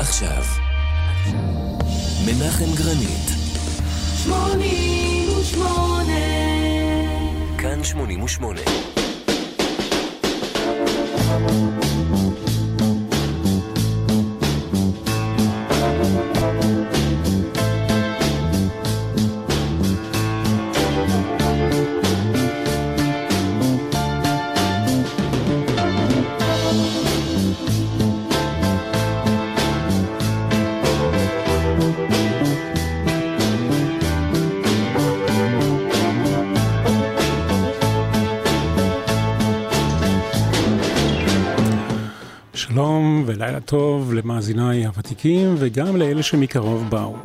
עכשיו. מנחם גרנית. 88 כאן 88 טוב למאזיניי הוותיקים וגם לאלה שמקרוב באו.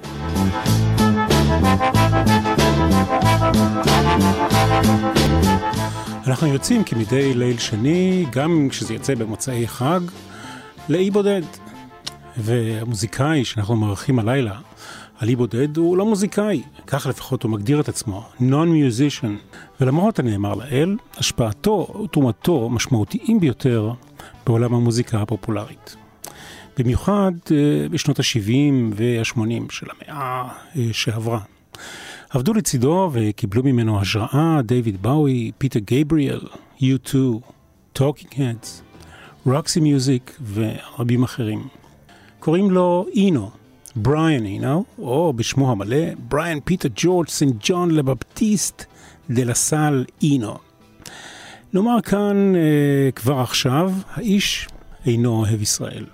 אנחנו יוצאים כמדי ליל שני, גם כשזה יוצא במוצאי חג, לאי בודד. והמוזיקאי שאנחנו מארחים הלילה, על אי בודד, הוא לא מוזיקאי, כך לפחות הוא מגדיר את עצמו, non-musician. ולמרות הנאמר לאל, השפעתו ותרומתו משמעותיים ביותר בעולם המוזיקה הפופולרית. במיוחד אה, בשנות ה-70 וה-80 של המאה אה, שעברה. עבדו לצידו וקיבלו ממנו השראה דייוויד באוי, פיטר גייבריאל, U2, טוקינג הדס, רוקסי מיוזיק ורבים אחרים. קוראים לו אינו, בריאן אינו, או בשמו המלא, בריאן פיטר ג'ורג' סנט ג'ון לבפטיסט דה לסל אינו. נאמר כאן אה, כבר עכשיו, האיש אינו אוהב ישראל.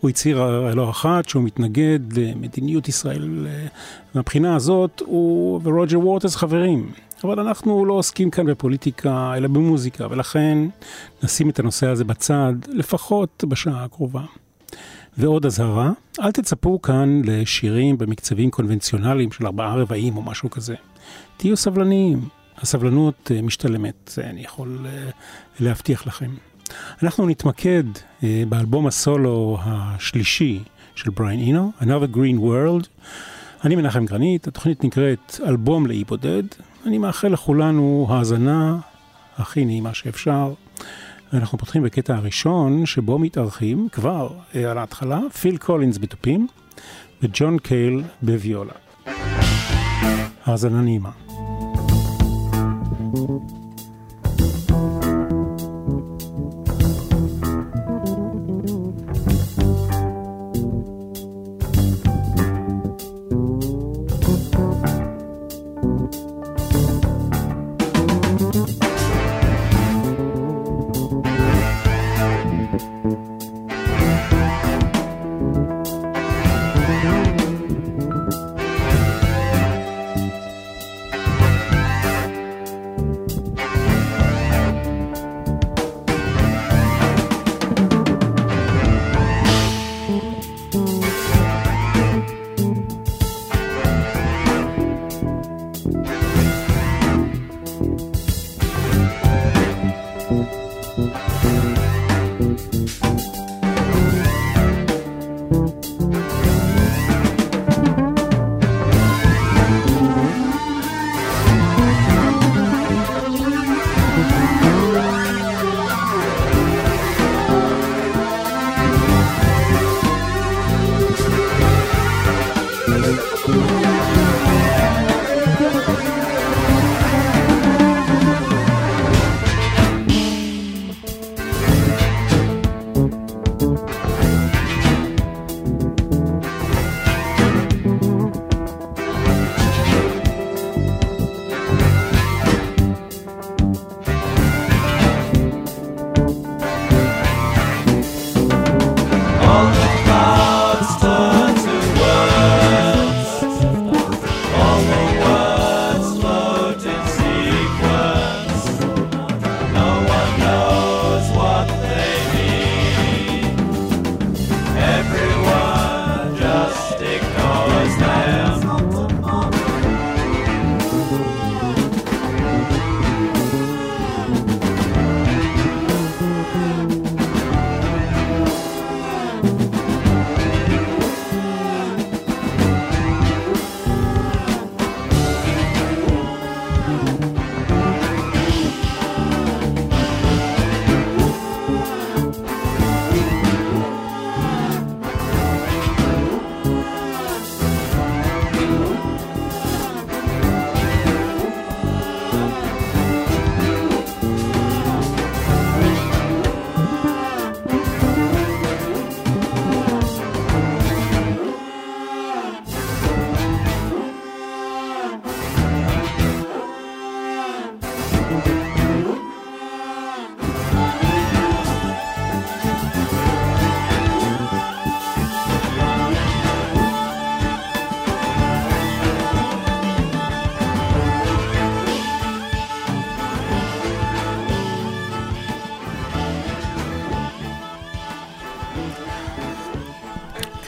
הוא הצהיר לא אחת שהוא מתנגד למדיניות ישראל. אה, מהבחינה הזאת הוא ורוג'ר וורטס חברים. אבל אנחנו לא עוסקים כאן בפוליטיקה, אלא במוזיקה, ולכן נשים את הנושא הזה בצד, לפחות בשעה הקרובה. ועוד אזהרה, אל תצפו כאן לשירים במקצבים קונבנציונליים של ארבעה רבעים או משהו כזה. תהיו סבלניים, הסבלנות אה, משתלמת, אני יכול אה, להבטיח לכם. אנחנו נתמקד אה, באלבום הסולו השלישי של בריין אינו, Another Green World. אני מנחם גרנית, התוכנית נקראת אלבום לאי בודד. אני מאחל לכולנו האזנה הכי נעימה שאפשר. ואנחנו פותחים בקטע הראשון, שבו מתארחים כבר על ההתחלה, פיל קולינס בתופים וג'ון קייל בוויולה. האזנה נעימה.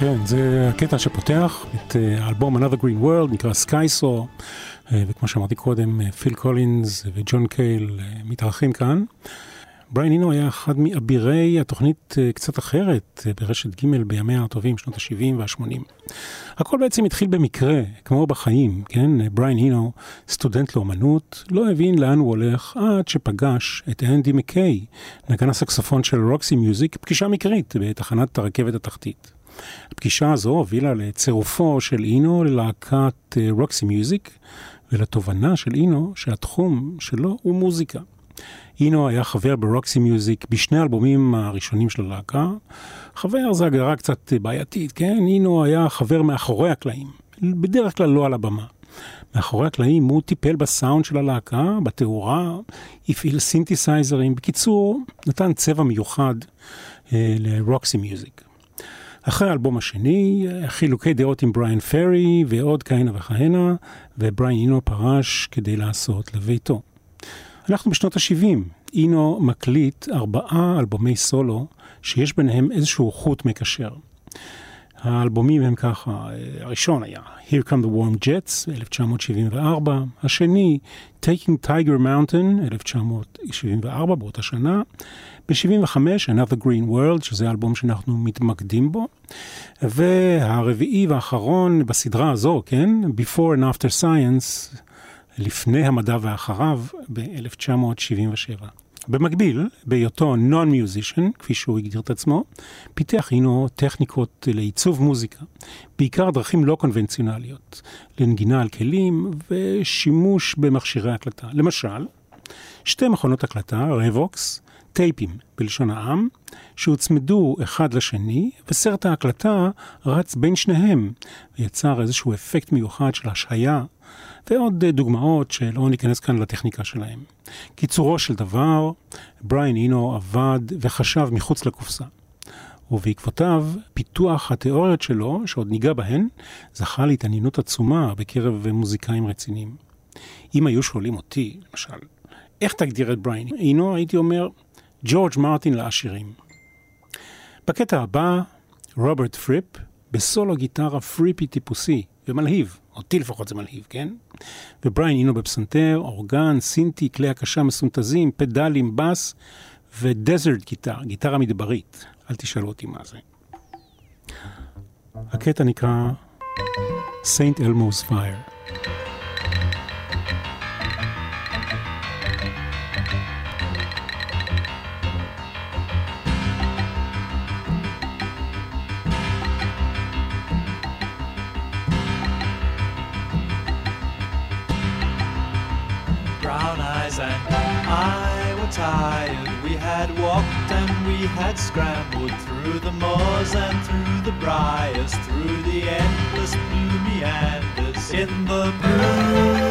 כן, זה הקטע שפותח את אה, האלבום Another Green World, נקרא Saw, אה, וכמו שאמרתי קודם, פיל קולינס וג'ון קייל מתארחים כאן. בריין אינו היה אחד מאבירי התוכנית אה, קצת אחרת אה, ברשת ג' בימיה הטובים, שנות ה-70 וה-80. הכל בעצם התחיל במקרה, כמו בחיים, כן? בריין אינו, סטודנט לאומנות, לא הבין לאן הוא הולך עד שפגש את אנדי מקיי, נגן הסקסופון של רוקסי מיוזיק, פגישה מקרית בתחנת הרכבת התחתית. הפגישה הזו הובילה לצירופו של אינו ללהקת רוקסי אה, מיוזיק, ולתובנה של אינו שהתחום שלו הוא מוזיקה. אינו היה חבר ברוקסי מיוזיק בשני האלבומים הראשונים של הלהקה. חבר זה הגדרה קצת בעייתית, כן? אינו היה חבר מאחורי הקלעים, בדרך כלל לא על הבמה. מאחורי הקלעים הוא טיפל בסאונד של הלהקה, בתאורה, הפעיל סינתסייזרים, בקיצור, נתן צבע מיוחד אה, לרוקסי מיוזיק. אחרי האלבום השני, חילוקי דעות עם בריאן פרי ועוד כהנה וכהנה, ובריאן אינו פרש כדי לעשות לביתו. אנחנו בשנות ה-70. אינו מקליט ארבעה אלבומי סולו שיש ביניהם איזשהו חוט מקשר. האלבומים הם ככה, הראשון היה Here Come the Warm Jets, 1974, השני Taking Tiger Mountain, 1974, באותה שנה, ב-75 Another Green World, שזה אלבום שאנחנו מתמקדים בו, והרביעי והאחרון בסדרה הזו, כן, Before and After Science, לפני המדע ואחריו ב-1977. במקביל, בהיותו נון-מיוזישן, כפי שהוא הגדיר את עצמו, פיתח הינו טכניקות לעיצוב מוזיקה, בעיקר דרכים לא קונבנציונליות, לנגינה על כלים ושימוש במכשירי הקלטה. למשל, שתי מכונות הקלטה, רווקס, טייפים בלשון העם, שהוצמדו אחד לשני, וסרט ההקלטה רץ בין שניהם, ויצר איזשהו אפקט מיוחד של השהיה ועוד דוגמאות שלא ניכנס כאן לטכניקה שלהם. קיצורו של דבר, בריין אינו עבד וחשב מחוץ לקופסה. ובעקבותיו, פיתוח התיאוריות שלו, שעוד ניגע בהן, זכה להתעניינות עצומה בקרב מוזיקאים רציניים. אם היו שואלים אותי, למשל, איך תגדיר את בריין אינו, הייתי אומר, ג'ורג' מרטין לעשירים. בקטע הבא, רוברט פריפ, בסולו גיטרה פריפי טיפוסי ומלהיב, אותי לפחות זה מלהיב, כן? ובריין אינו בפסנתר, אורגן, סינתי, כלי הקשה מסונתזים, פדלים, בס ודזרט גיטר, גיטרה מדברית. אל תשאלו אותי מה זה. הקטע נקרא Saint Elmo's Fire. Had walked and we had scrambled through the moors and through the briars, through the endless blue meanders in the blue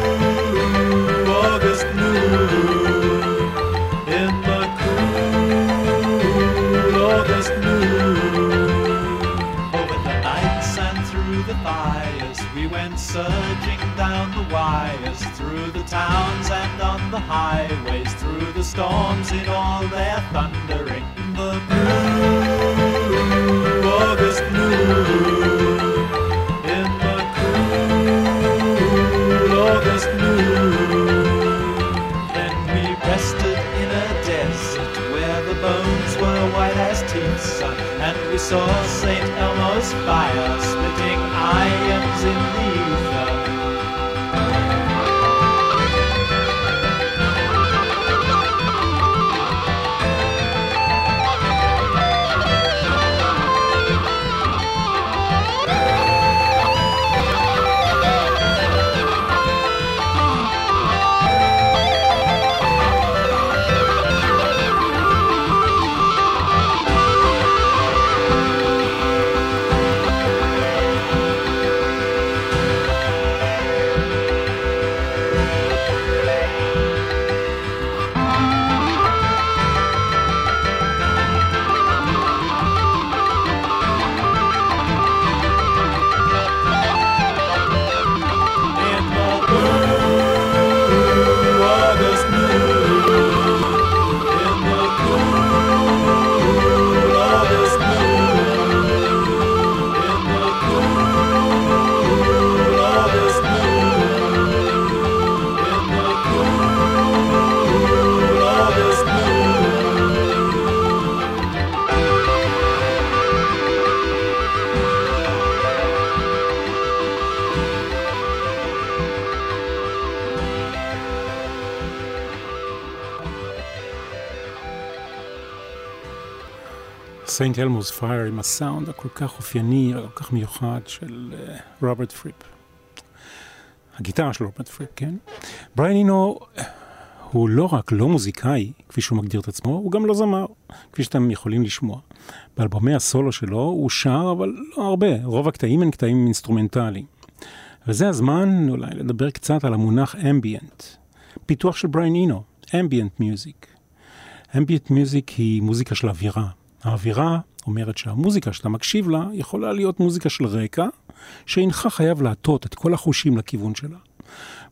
St. Elmo's Fire עם הסאונד הכל כך אופייני, הכל כך מיוחד של רוברט אה, פריפ. הגיטרה של רוברט פריפ, כן? בריין אינו הוא לא רק לא מוזיקאי, כפי שהוא מגדיר את עצמו, הוא גם לא זמר, כפי שאתם יכולים לשמוע. באלבומי הסולו שלו הוא שר, אבל לא הרבה, רוב הקטעים הם קטעים אינסטרומנטליים. וזה הזמן אולי לדבר קצת על המונח אמביאנט. פיתוח של בריין אינו, אמביאנט מיוזיק. אמביאנט מיוזיק היא מוזיקה של אווירה. האווירה אומרת שהמוזיקה שאתה מקשיב לה יכולה להיות מוזיקה של רקע, שאינך חייב להטות את כל החושים לכיוון שלה.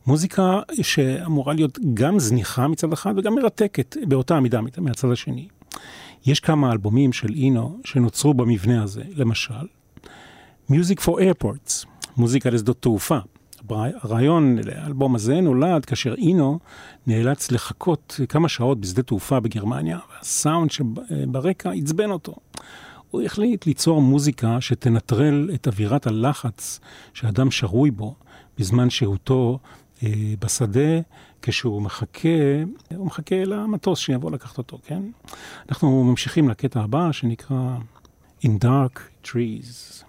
מוזיקה שאמורה להיות גם זניחה מצד אחד וגם מרתקת באותה המידה מהצד השני. יש כמה אלבומים של אינו שנוצרו במבנה הזה, למשל, Music for Airports, מוזיקה לשדות תעופה. הרעיון לאלבום הזה נולד כאשר אינו נאלץ לחכות כמה שעות בשדה תעופה בגרמניה, והסאונד שברקע עצבן אותו. הוא החליט ליצור מוזיקה שתנטרל את אווירת הלחץ שאדם שרוי בו בזמן שהותו אה, בשדה, כשהוא מחכה, הוא מחכה למטוס שיבוא לקחת אותו, כן? אנחנו ממשיכים לקטע הבא שנקרא In Dark Trees.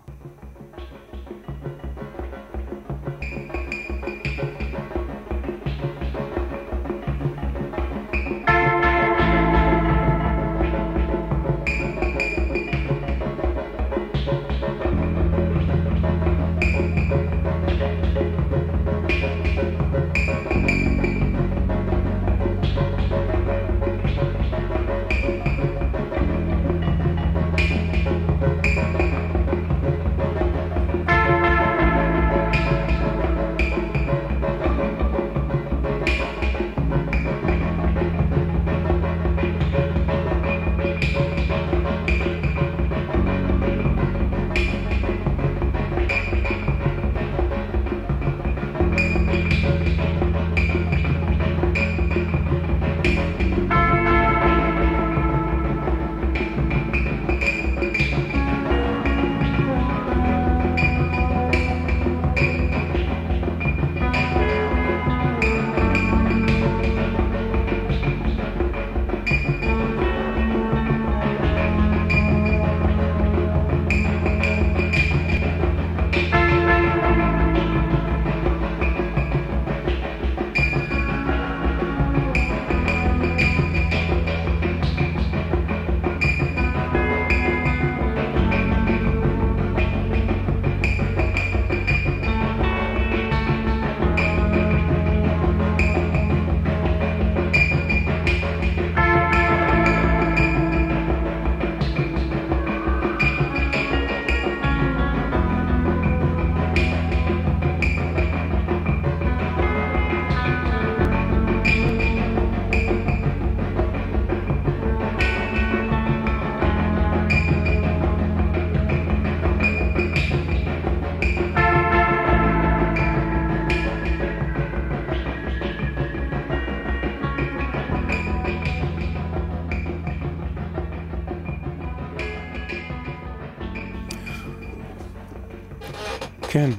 כן,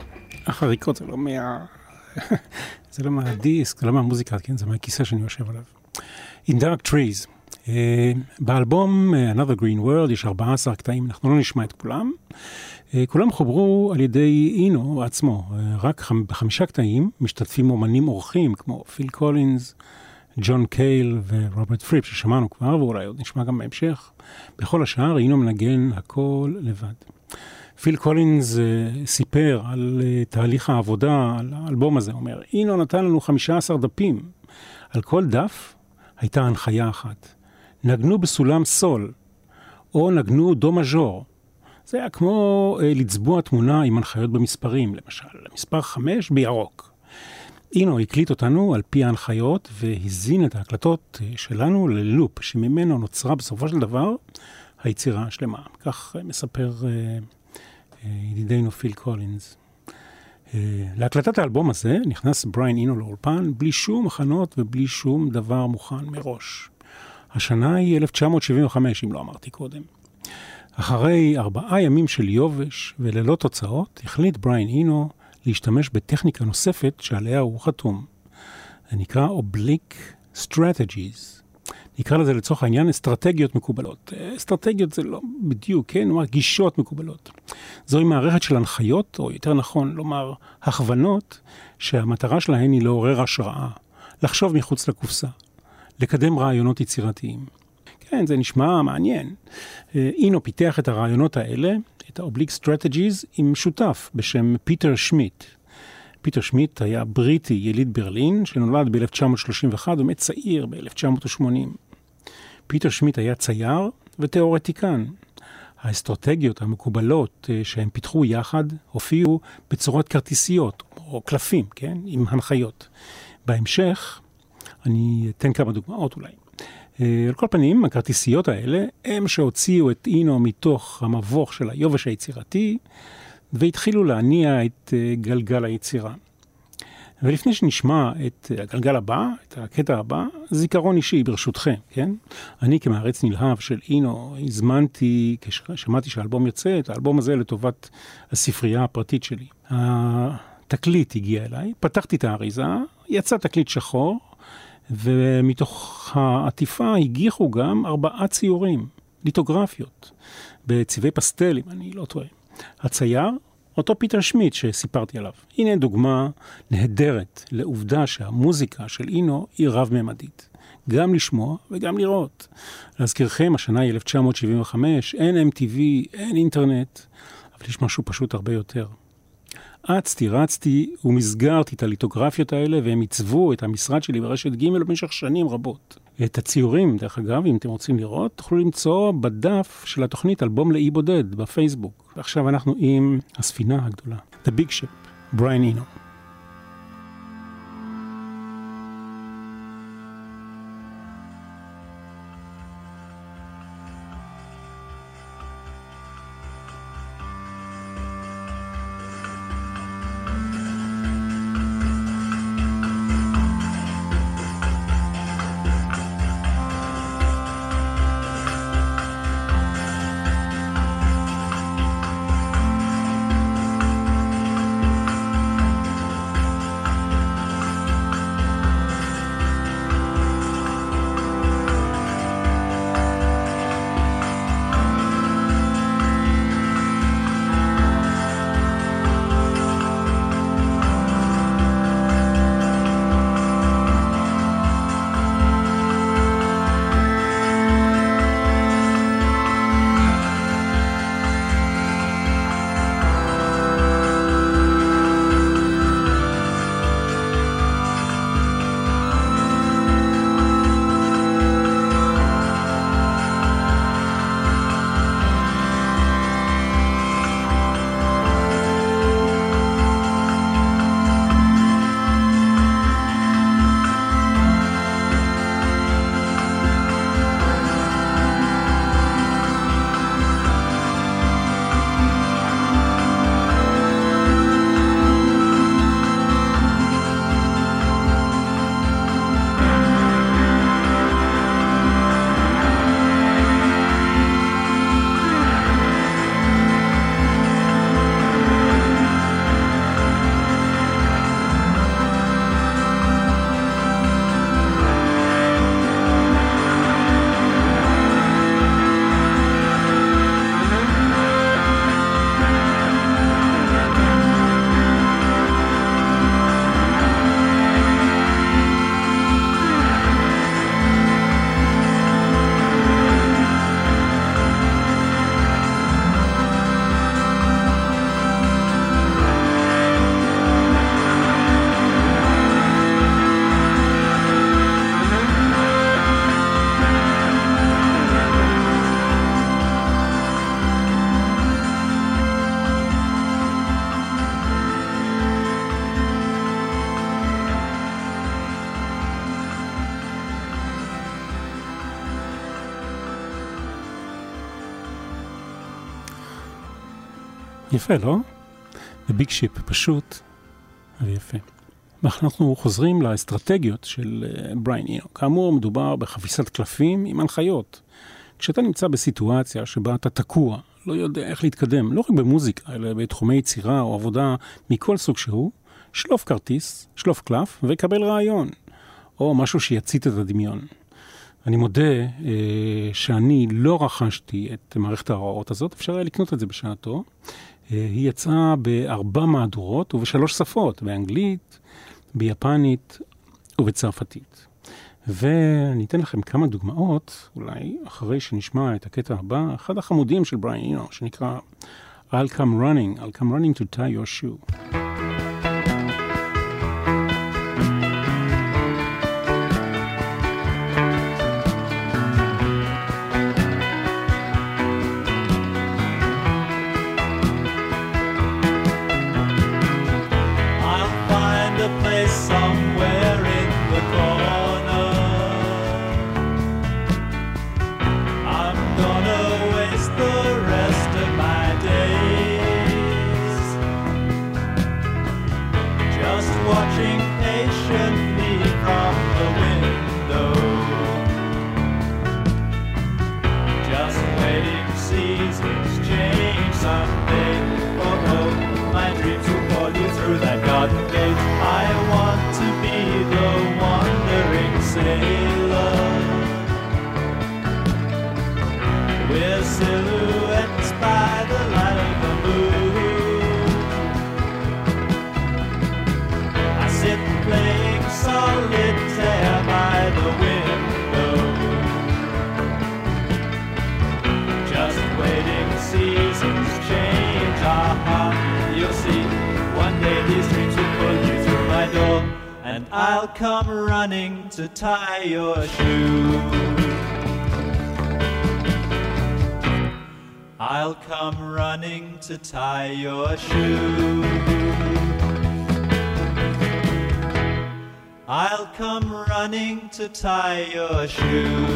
החריקות זה לא מה... זה לא מהדיסק, זה לא מהמוזיקה, כן? זה מהכיסא שאני יושב עליו. In Dark Trees. אה, באלבום אה, Another Green World יש 14 קטעים, אנחנו לא נשמע את כולם. אה, כולם חוברו על ידי אינו עצמו, אה, רק חמ- בחמישה קטעים משתתפים אומנים אורחים כמו פיל קולינס, ג'ון קייל ורוברט פריפ ששמענו כבר ואולי עוד נשמע גם בהמשך. בכל השאר אינו מנגן הכל לבד. פיל קולינס אה, סיפר על אה, תהליך העבודה, על האלבום הזה, אומר, אינו נתן לנו 15 דפים. על כל דף הייתה הנחיה אחת. נגנו בסולם סול, או נגנו דו מז'ור. זה היה כמו אה, לצבוע תמונה עם הנחיות במספרים, למשל, מספר 5 בירוק. אינו הקליט אותנו על פי ההנחיות והזין את ההקלטות שלנו ללופ, שממנו נוצרה בסופו של דבר היצירה השלמה. כך מספר... אה, ידידנו פיל קולינס. להקלטת האלבום הזה נכנס בריין אינו לאולפן בלי שום הכנות ובלי שום דבר מוכן מראש. השנה היא 1975, אם לא אמרתי קודם. אחרי ארבעה ימים של יובש וללא תוצאות, החליט בריין אינו להשתמש בטכניקה נוספת שעליה הוא חתום. זה נקרא Oblique Strategies. נקרא לזה לצורך העניין אסטרטגיות מקובלות. אסטרטגיות זה לא בדיוק, כן? נאמר גישות מקובלות. זוהי מערכת של הנחיות, או יותר נכון לומר הכוונות, שהמטרה שלהן היא לעורר השראה, לחשוב מחוץ לקופסה, לקדם רעיונות יצירתיים. כן, זה נשמע מעניין. אה, אינו פיתח את הרעיונות האלה, את ה-oblique strategies, עם שותף בשם פיטר שמיט. פיטר שמיט היה בריטי יליד ברלין, שנולד ב-1931 ומת צעיר ב-1980. פיטר שמיט היה צייר ותיאורטיקן. האסטרטגיות המקובלות אה, שהם פיתחו יחד הופיעו בצורת כרטיסיות, או קלפים, כן? עם הנחיות. בהמשך, אני אתן כמה דוגמאות אולי. אה, על כל פנים, הכרטיסיות האלה הם שהוציאו את אינו מתוך המבוך של היובש היצירתי, והתחילו להניע את אה, גלגל היצירה. ולפני שנשמע את הגלגל הבא, את הקטע הבא, זיכרון אישי ברשותכם, כן? אני כמערץ נלהב של אינו, הזמנתי, כששמעתי שהאלבום יוצא, את האלבום הזה לטובת הספרייה הפרטית שלי. התקליט הגיע אליי, פתחתי את האריזה, יצא תקליט שחור, ומתוך העטיפה הגיחו גם ארבעה ציורים, ליטוגרפיות, בצבעי פסטל, אם אני לא טועה. הצייר, אותו פיטר שמיט שסיפרתי עליו. הנה דוגמה נהדרת לעובדה שהמוזיקה של אינו היא רב-ממדית. גם לשמוע וגם לראות. להזכירכם, השנה היא 1975, אין MTV, אין אינטרנט, אבל יש משהו פשוט הרבה יותר. אצתי, רצתי ומסגרתי את הליטוגרפיות האלה, והם עיצבו את המשרד שלי ברשת ג' במשך שנים רבות. את הציורים, דרך אגב, אם אתם רוצים לראות, תוכלו למצוא בדף של התוכנית אלבום לאי בודד בפייסבוק. ועכשיו אנחנו עם הספינה הגדולה, The Big Ship, בריין אינו. יפה, לא? The big ship, פשוט ויפה. ואנחנו חוזרים לאסטרטגיות של אה, בריין אינו. כאמור, מדובר בחפיסת קלפים עם הנחיות. כשאתה נמצא בסיטואציה שבה אתה תקוע, לא יודע איך להתקדם, לא רק במוזיקה, אלא בתחומי יצירה או עבודה מכל סוג שהוא, שלוף כרטיס, שלוף קלף וקבל רעיון, או משהו שיצית את הדמיון. אני מודה אה, שאני לא רכשתי את מערכת ההוראות הזאת, אפשר היה לקנות את זה בשעתו. אה, היא יצאה בארבע מהדורות ובשלוש שפות, באנגלית, ביפנית ובצרפתית. ואני אתן לכם כמה דוגמאות, אולי אחרי שנשמע את הקטע הבא, אחד החמודים של בריין אינו, שנקרא I'll come running, I'll come running to tie your shoe. shoes.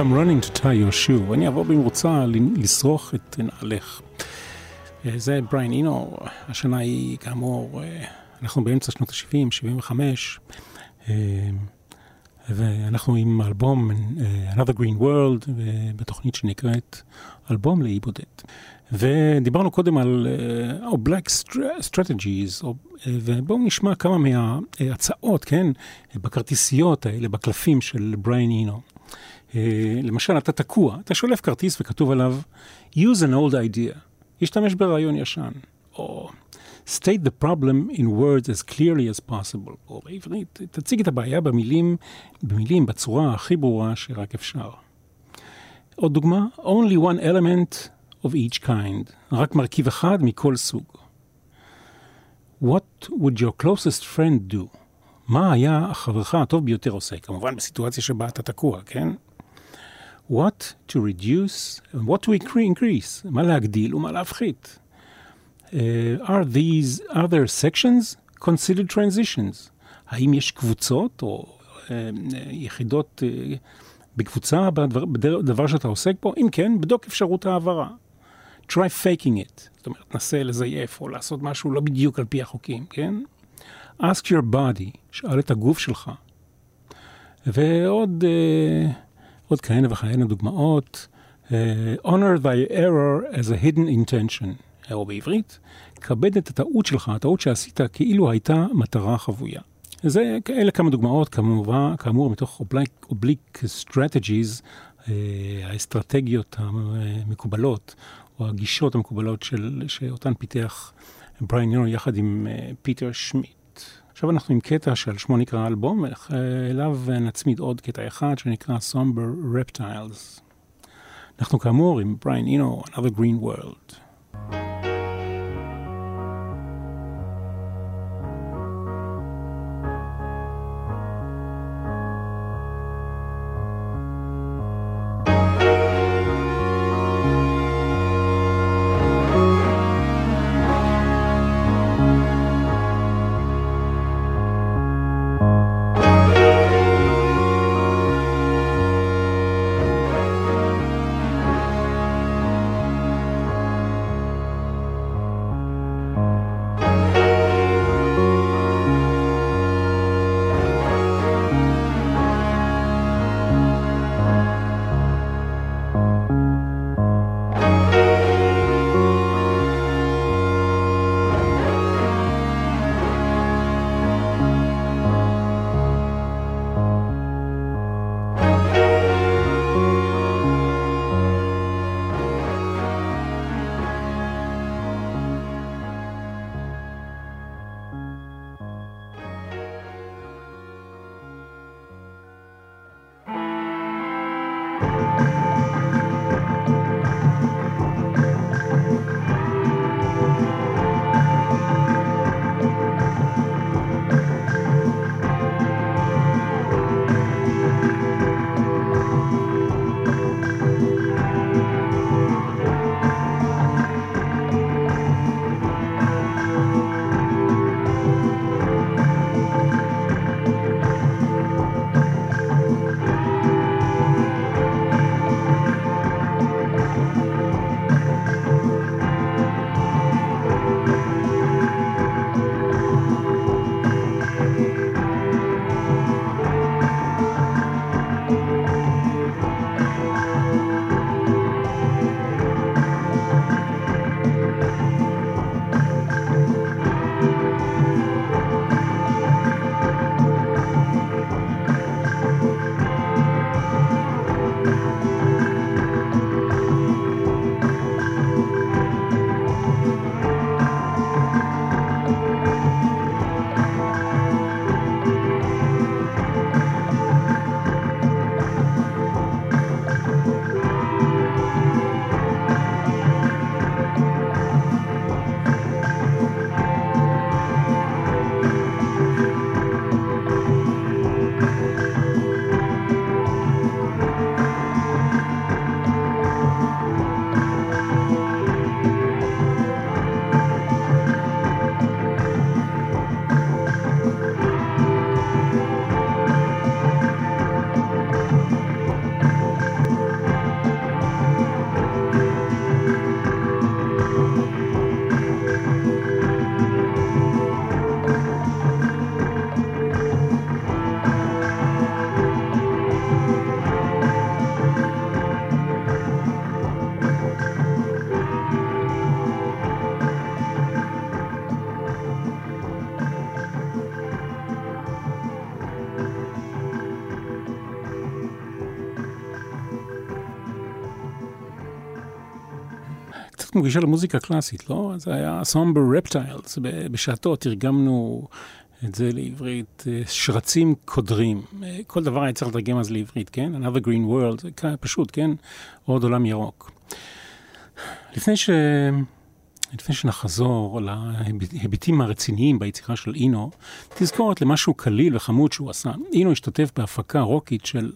Come running to tie your shoe. אני אבוא במרוצה לשרוך את נעלך. אה, זה בריין אינו, השנה היא כאמור, אה, אנחנו באמצע שנות ה-70, 75, אה, ואנחנו עם אלבום Another Green World, בתוכנית שנקראת אלבום לאי בודד. ודיברנו קודם על או oh, Black Strategies, או, ובואו נשמע כמה מההצעות, כן, בכרטיסיות האלה, בקלפים של בריין אינו. אה, למשל, אתה תקוע, אתה שולף כרטיס וכתוב עליו use an old idea, השתמש ברעיון ישן, או state the problem in words as clearly as possible, או בעברית, תציג את הבעיה במילים, במילים בצורה הכי ברורה שרק אפשר. עוד דוגמה, only one element of each kind, רק מרכיב אחד מכל סוג. What would your closest friend do? מה היה החברך הטוב ביותר עושה? כמובן בסיטואציה שבה אתה תקוע, כן? What to reduce, what to increase, מה להגדיל ומה להפחית. are these other sections considered transitions? האם יש קבוצות או uh, יחידות uh, בקבוצה בדבר, בדבר שאתה עוסק בו? אם כן, בדוק אפשרות העברה. try faking it, זאת אומרת, נסה לזייף או לעשות משהו לא בדיוק על פי החוקים, כן? ask your body, שאל את הגוף שלך. ועוד אה, עוד כהנה וכהנה דוגמאות. אה, honor thy error as a hidden intention, או בעברית, כבד את הטעות שלך, הטעות שעשית כאילו הייתה מטרה חבויה. זה, אלה כמה דוגמאות, כמובן, כאמור, מתוך Oblique Strategies, uh, האסטרטגיות המקובלות, או הגישות המקובלות של, שאותן פיתח בריין נירו יחד עם uh, פיטר שמיט. עכשיו אנחנו עם קטע שעל שמו נקרא אלבום, אליו נצמיד עוד קטע אחד שנקרא Somber Reptiles. אנחנו כאמור עם בריין אינו, Another Green World. קצת מגישה למוזיקה קלאסית, לא? זה היה סומבר רפטיילס, בשעתו תרגמנו את זה לעברית, אה, שרצים קודרים. אה, כל דבר היה צריך לתרגם אז לעברית, כן? Another Green World, זה פשוט, כן? עוד עולם ירוק. לפני ש... לפני שנחזור להיבטים הרציניים ביצירה של אינו, תזכורת למשהו קליל וחמוד שהוא עשה. אינו השתתף בהפקה רוקית של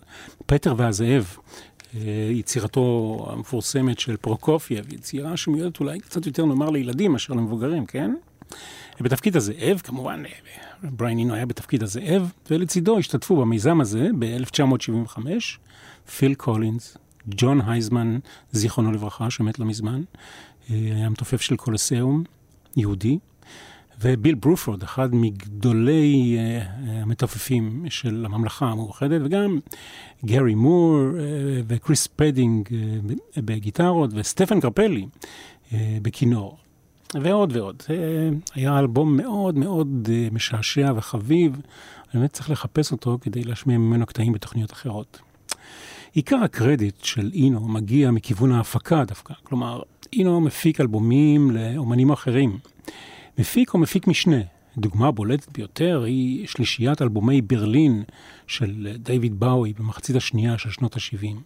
פטר והזאב, יצירתו המפורסמת של פרוקופייב, יצירה שמיועדת אולי קצת יותר נאמר לילדים מאשר למבוגרים, כן? בתפקיד הזאב, כמובן, בריין אינו היה בתפקיד הזאב, ולצידו השתתפו במיזם הזה ב-1975 פיל קולינס, ג'ון הייזמן, זיכרונו לברכה, שמת לא מזמן, היה מתופף של קולוסיאום, יהודי, וביל ברופורד, אחד מגדולי אה, המתופפים של הממלכה המאוחדת, וגם גרי מור אה, וקריס ספדינג בגיטרות, וסטפן גרפלי אה, בכינור, ועוד ועוד. אה, היה אלבום מאוד מאוד אה, משעשע וחביב, באמת צריך לחפש אותו כדי להשמיע ממנו קטעים בתוכניות אחרות. עיקר הקרדיט של אינו מגיע מכיוון ההפקה דווקא, כלומר, אינו מפיק אלבומים לאומנים אחרים. מפיק או מפיק משנה. דוגמה בולטת ביותר היא שלישיית אלבומי ברלין של דיוויד באוי במחצית השנייה של שנות ה-70.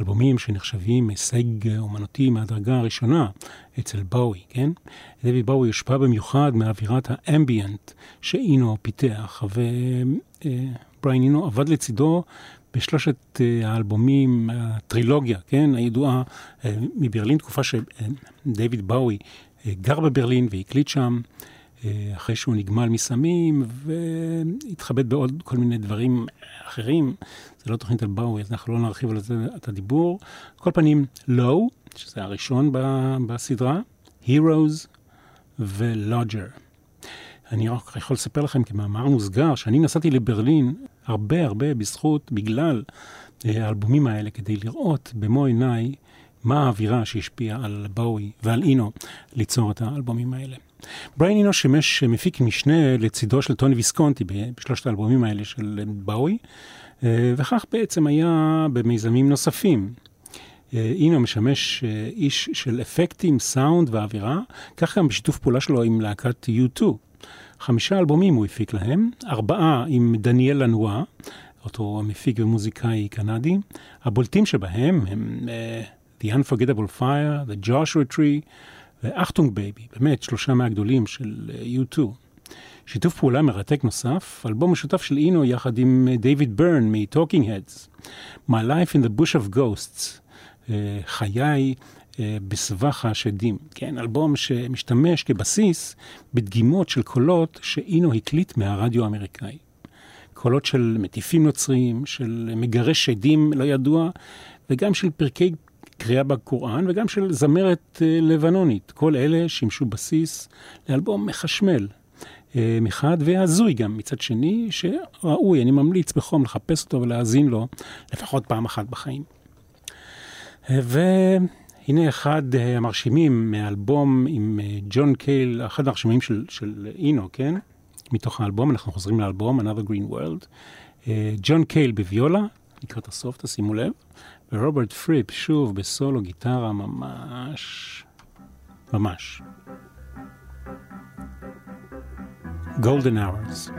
אלבומים שנחשבים הישג אומנותי מהדרגה הראשונה אצל באוי, כן? דיוויד באוי הושפע במיוחד מאווירת האמביאנט שאינו פיתח, ובריין אינו עבד לצידו בשלושת האלבומים, הטרילוגיה, כן? הידועה מברלין, תקופה שדיוויד באוי גר בברלין והקליט שם, אחרי שהוא נגמל מסמים והתחבט בעוד כל מיני דברים אחרים. זה לא תוכנית על באוי, אז אנחנו לא נרחיב על זה את הדיבור. כל פנים, לואו, שזה הראשון בסדרה, Heroes ולוג'ר. אני רק יכול לספר לכם כמאמר מוסגר, שאני נסעתי לברלין הרבה הרבה בזכות, בגלל האלבומים האלה, כדי לראות במו עיניי מה האווירה שהשפיעה על באוי ועל אינו ליצור את האלבומים האלה. בריין אינו שימש מפיק משנה לצידו של טוני ויסקונטי בשלושת האלבומים האלה של באוי, וכך בעצם היה במיזמים נוספים. אינו משמש איש של אפקטים, סאונד ואווירה, כך גם בשיתוף פעולה שלו עם להקת U2. חמישה אלבומים הוא הפיק להם, ארבעה עם דניאל לנואה, אותו מפיק ומוזיקאי קנדי. הבולטים שבהם הם... The Unforgettable Fire, The Joshua Tree ו-Achtung Baby, באמת שלושה מהגדולים של U2. שיתוף פעולה מרתק נוסף, אלבום משותף של אינו יחד עם דייוויד ברן מ-Talking Heads, My Life in the Bush of Ghosts, חיי בסבך השדים, כן, אלבום שמשתמש כבסיס בדגימות של קולות שאינו הקליט מהרדיו האמריקאי. קולות של מטיפים נוצריים, של מגרש שדים לא ידוע, וגם של פרקי קריאה בקוראן וגם של זמרת לבנונית. כל אלה שימשו בסיס לאלבום מחשמל מחד והזוי גם מצד שני, שראוי, אני ממליץ בחום לחפש אותו ולהאזין לו לפחות פעם אחת בחיים. והנה אחד המרשימים מאלבום עם ג'ון קייל, אחד המרשימים של, של אינו, כן? מתוך האלבום, אנחנו חוזרים לאלבום, Another Green World. ג'ון קייל בוויולה, לקראת הסוף, תשימו לב. ורוברט פריפ, שוב, בסולו גיטרה ממש... ממש. Golden Hours.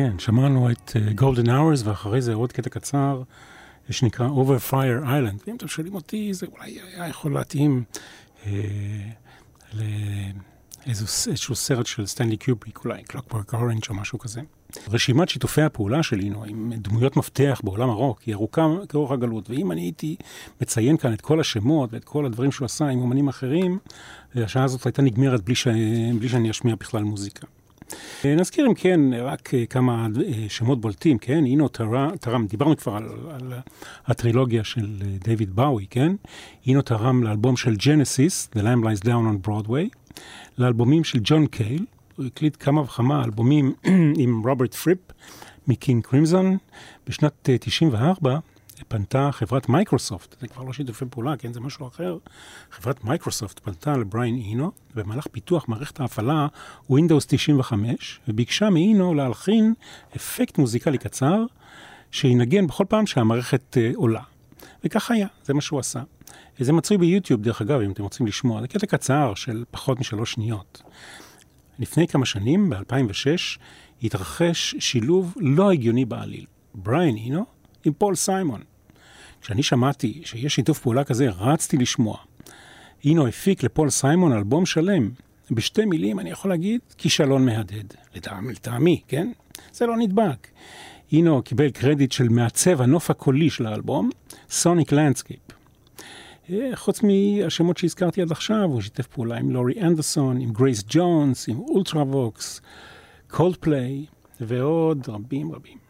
כן, שמענו את uh, Golden Hours, ואחרי זה עוד קטע קצר שנקרא Over Fire Island. ואם אתם שואלים אותי, זה אולי היה יכול להתאים אה, לאיזשהו סרט של סטנלי קיובריק, אולי Clockwork Orange או משהו כזה. רשימת שיתופי הפעולה של אינו עם דמויות מפתח בעולם הרוק היא ארוכה כאורך הגלות, ואם אני הייתי מציין כאן את כל השמות ואת כל הדברים שהוא עשה עם אומנים אחרים, השעה הזאת הייתה נגמרת בלי, ש... בלי שאני אשמיע בכלל מוזיקה. נזכיר אם כן רק כמה שמות בולטים, כן? אינו תרם, דיברנו כבר על, על הטרילוגיה של דיוויד באוי, כן? אינו תרם לאלבום של ג'נסיס, The Lamb Lies Down on Broadway, לאלבומים של ג'ון קייל, הוא הקליט כמה וכמה אלבומים עם רוברט פריפ מקינג קרימזון. בשנת 94 פנתה חברת מייקרוסופט, זה כבר לא שיתופי פעולה, כן, זה משהו אחר. חברת מייקרוסופט פנתה לבריין אינו במהלך פיתוח מערכת ההפעלה Windows 95, וביקשה מאינו להלחין אפקט מוזיקלי קצר שינגן בכל פעם שהמערכת אה, עולה. וכך היה, זה מה שהוא עשה. זה מצוי ביוטיוב, דרך אגב, אם אתם רוצים לשמוע. זה קטע קצר של פחות משלוש שניות. לפני כמה שנים, ב-2006, התרחש שילוב לא הגיוני בעליל. בריין אינו עם פול סיימון. כשאני שמעתי שיש שיתוף פעולה כזה, רצתי לשמוע. אינו הפיק לפול סיימון אלבום שלם. בשתי מילים אני יכול להגיד, כישלון מהדהד. לטעמי, כן? זה לא נדבק. אינו קיבל קרדיט של מעצב הנוף הקולי של האלבום, sonic landscape. אה, חוץ מהשמות שהזכרתי עד עכשיו, הוא שיתף פעולה עם לורי אנדרסון, עם גרייס ג'ונס, עם אולטרווקס, קולד פליי ועוד רבים רבים.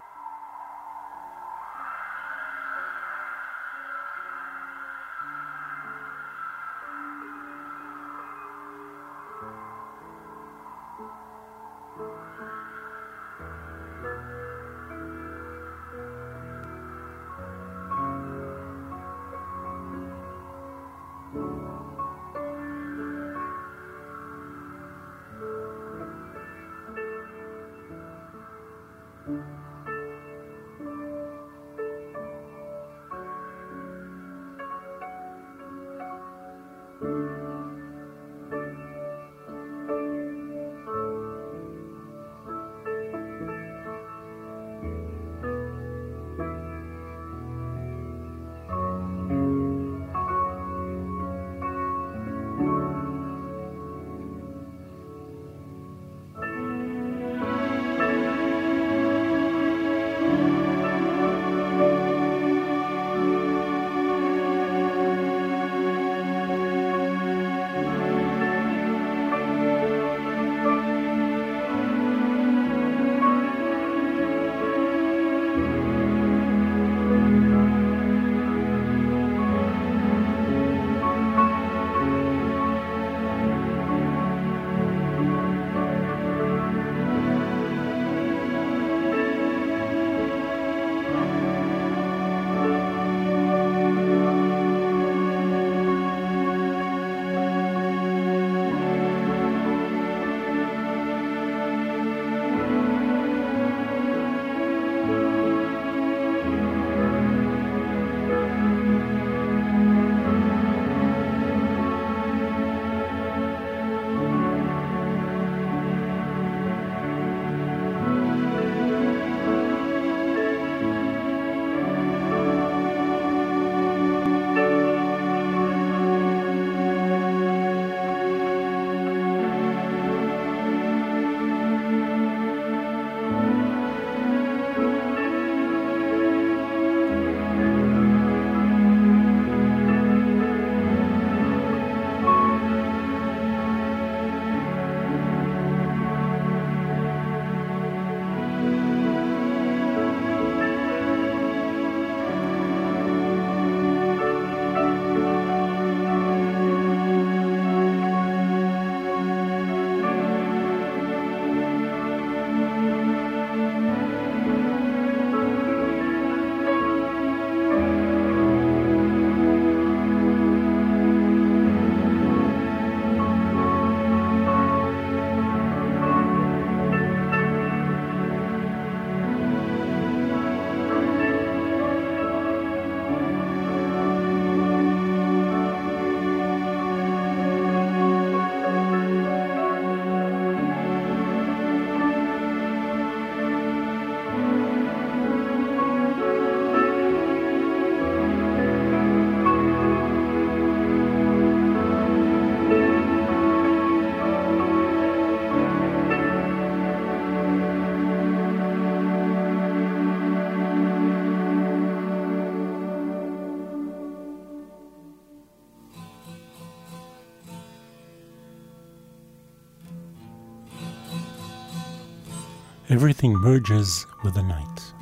Everything merges with the night.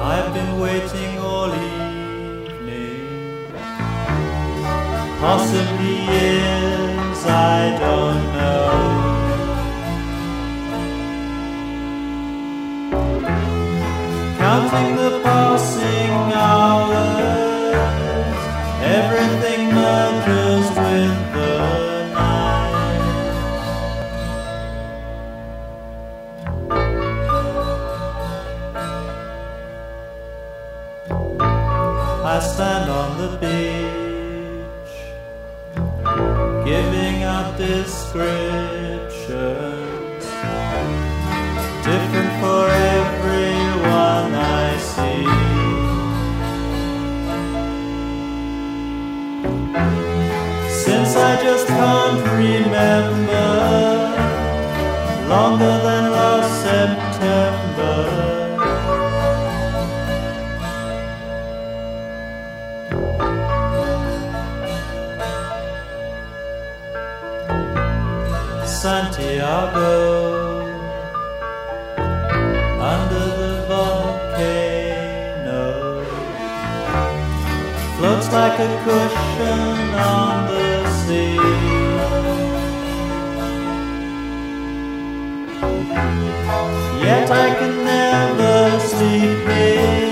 I've been waiting all evening, possibly years, I don't know. Counting the passing hours, the beach, giving out descriptions, different for everyone I see. Since I just can't remember longer than Santiago under the volcano floats like a cushion on the sea. Yet I can never sleep here.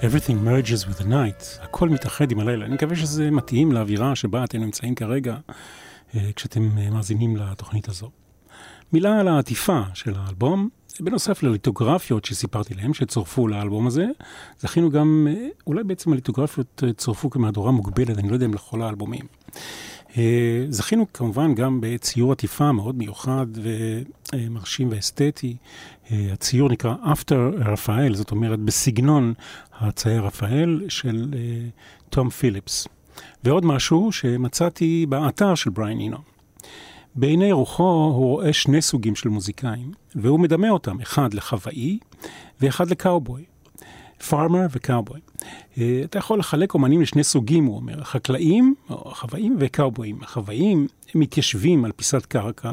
Everything merges with the night, הכל מתאחד עם הלילה. אני מקווה שזה מתאים לאווירה שבה אתם נמצאים כרגע, אה, כשאתם אה, מאזינים לתוכנית הזו. מילה על העטיפה של האלבום, בנוסף לליטוגרפיות שסיפרתי להם, שצורפו לאלבום הזה, זכינו גם, אה, אולי בעצם הליטוגרפיות אה, צורפו כמהדורה מוגבלת, אני לא יודע אם לכל האלבומים. אה, זכינו כמובן גם בציור עטיפה מאוד מיוחד ומרשים ואסתטי. הציור נקרא After רפאל, זאת אומרת בסגנון הצייר רפאל של תום פיליפס. ועוד משהו שמצאתי באתר של בריין אינו. בעיני רוחו הוא רואה שני סוגים של מוזיקאים, והוא מדמה אותם, אחד לחוואי ואחד לקאובוי. פארמר וקאובוי. אה, אתה יכול לחלק אומנים לשני סוגים, הוא אומר, חקלאים, חוואים וקאובויים. החוואים מתיישבים על פיסת קרקע,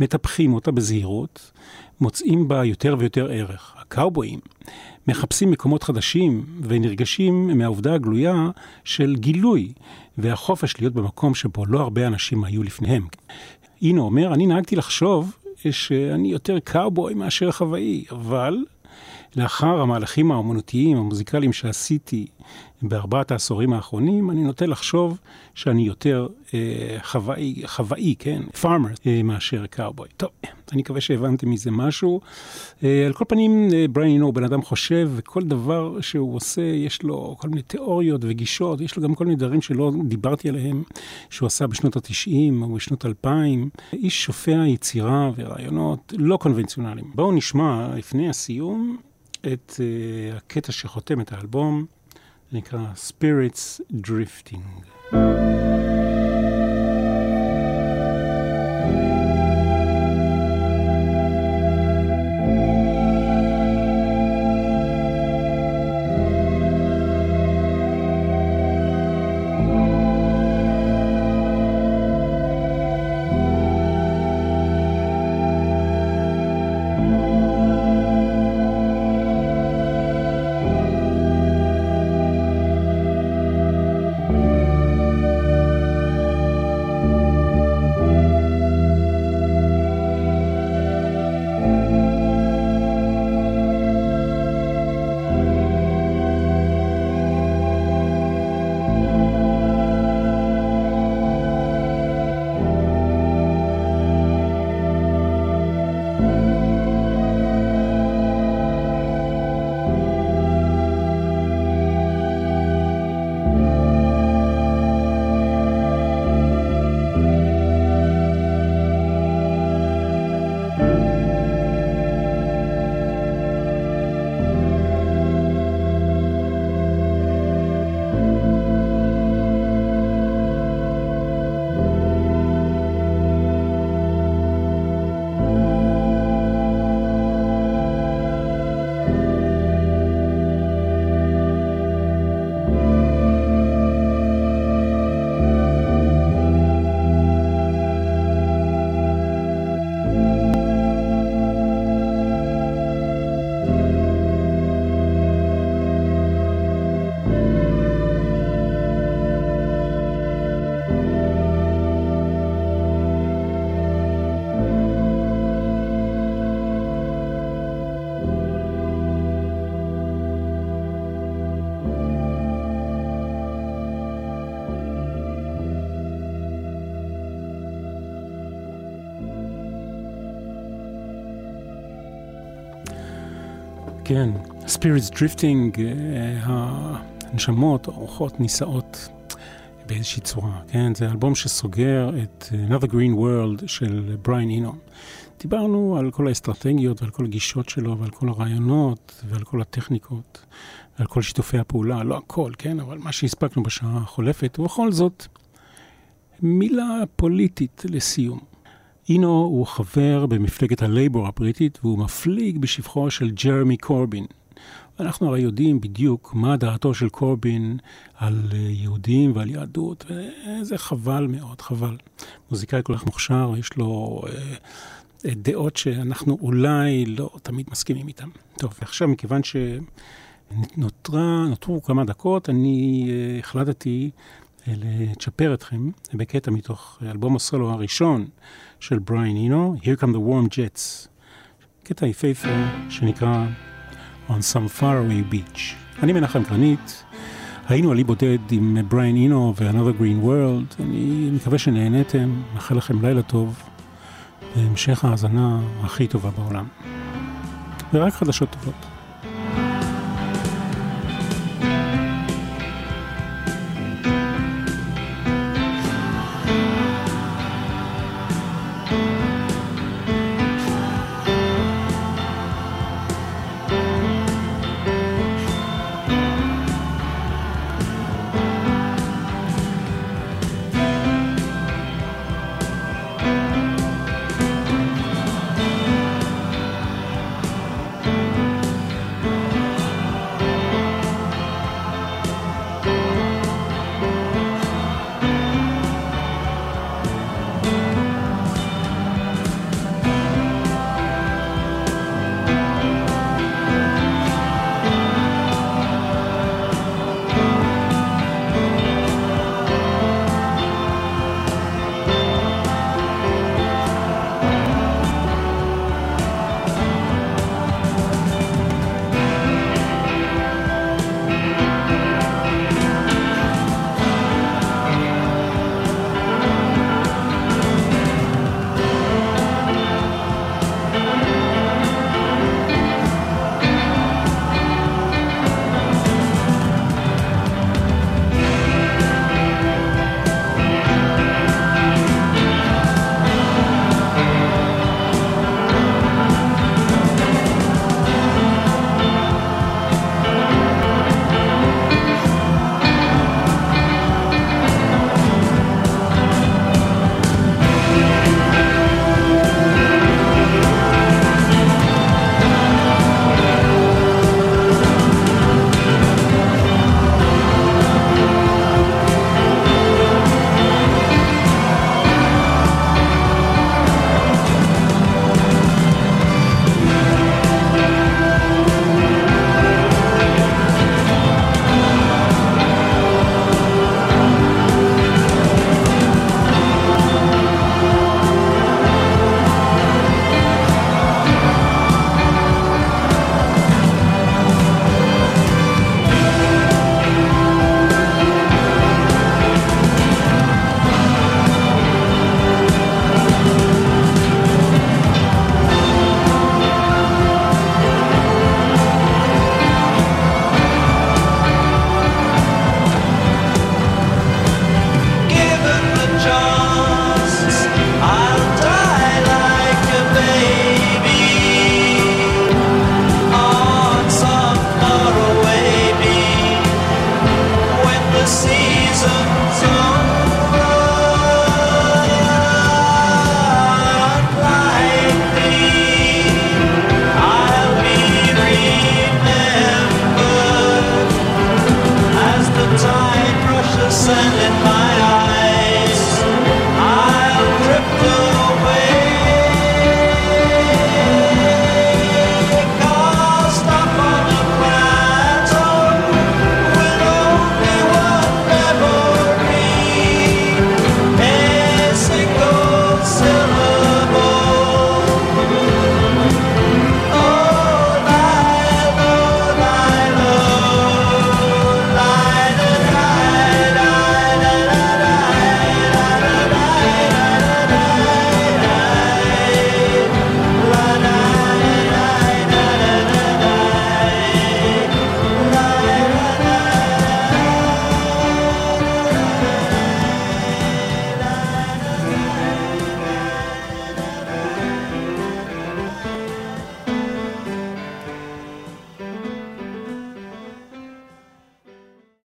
מטפחים אותה בזהירות, מוצאים בה יותר ויותר ערך. הקאובויים מחפשים מקומות חדשים ונרגשים מהעובדה הגלויה של גילוי והחופש להיות במקום שבו לא הרבה אנשים היו לפניהם. אינו אומר, אני נהגתי לחשוב שאני יותר קאובוי מאשר חוואי, אבל לאחר המהלכים האומנותיים, המוזיקליים שעשיתי בארבעת העשורים האחרונים, אני נוטה לחשוב שאני יותר אה, חוואי, חוואי, כן, פארמר, אה, מאשר קאובוי. טוב, אני מקווה שהבנתם מזה משהו. אה, על כל פנים, אה, בריין הוא בן אדם חושב, וכל דבר שהוא עושה, יש לו כל מיני תיאוריות וגישות, יש לו גם כל מיני דברים שלא דיברתי עליהם, שהוא עשה בשנות ה-90 או בשנות 2000. איש שופע יצירה ורעיונות לא קונבנציונליים. בואו נשמע, לפני הסיום, את uh, הקטע שחותם את האלבום, נקרא Spirits Drifting. כן, Spirits Drifting, הנשמות, הרוחות נישאות באיזושהי צורה, כן? זה אלבום שסוגר את Another Green World של בריין אינו. דיברנו על כל האסטרטגיות ועל כל הגישות שלו ועל כל הרעיונות ועל כל הטכניקות ועל כל שיתופי הפעולה, לא הכל, כן? אבל מה שהספקנו בשעה החולפת, ובכל זאת, מילה פוליטית לסיום. אינו הוא חבר במפלגת הלייבור הבריטית והוא מפליג בשבחו של ג'רמי קורבין. אנחנו הרי יודעים בדיוק מה דעתו של קורבין על יהודים ועל יהדות, וזה חבל מאוד, חבל. מוזיקאי כל כך מוכשר, יש לו אה, דעות שאנחנו אולי לא תמיד מסכימים איתן. טוב, ועכשיו מכיוון שנותרו כמה דקות, אני אה, החלטתי אה, לצ'פר אתכם בקטע מתוך אלבום הסולו הראשון של בריין אינו, Here Come the Warm Jets. קטע יפהפה שנקרא On Some Faraway Beach. אני מנחם גרנית, היינו עלי בודד עם בריין אינו ו-Another Green World. אני מקווה שנהניתם, מאחל לכם לילה טוב. והמשך ההאזנה הכי טובה בעולם. ורק חדשות טובות.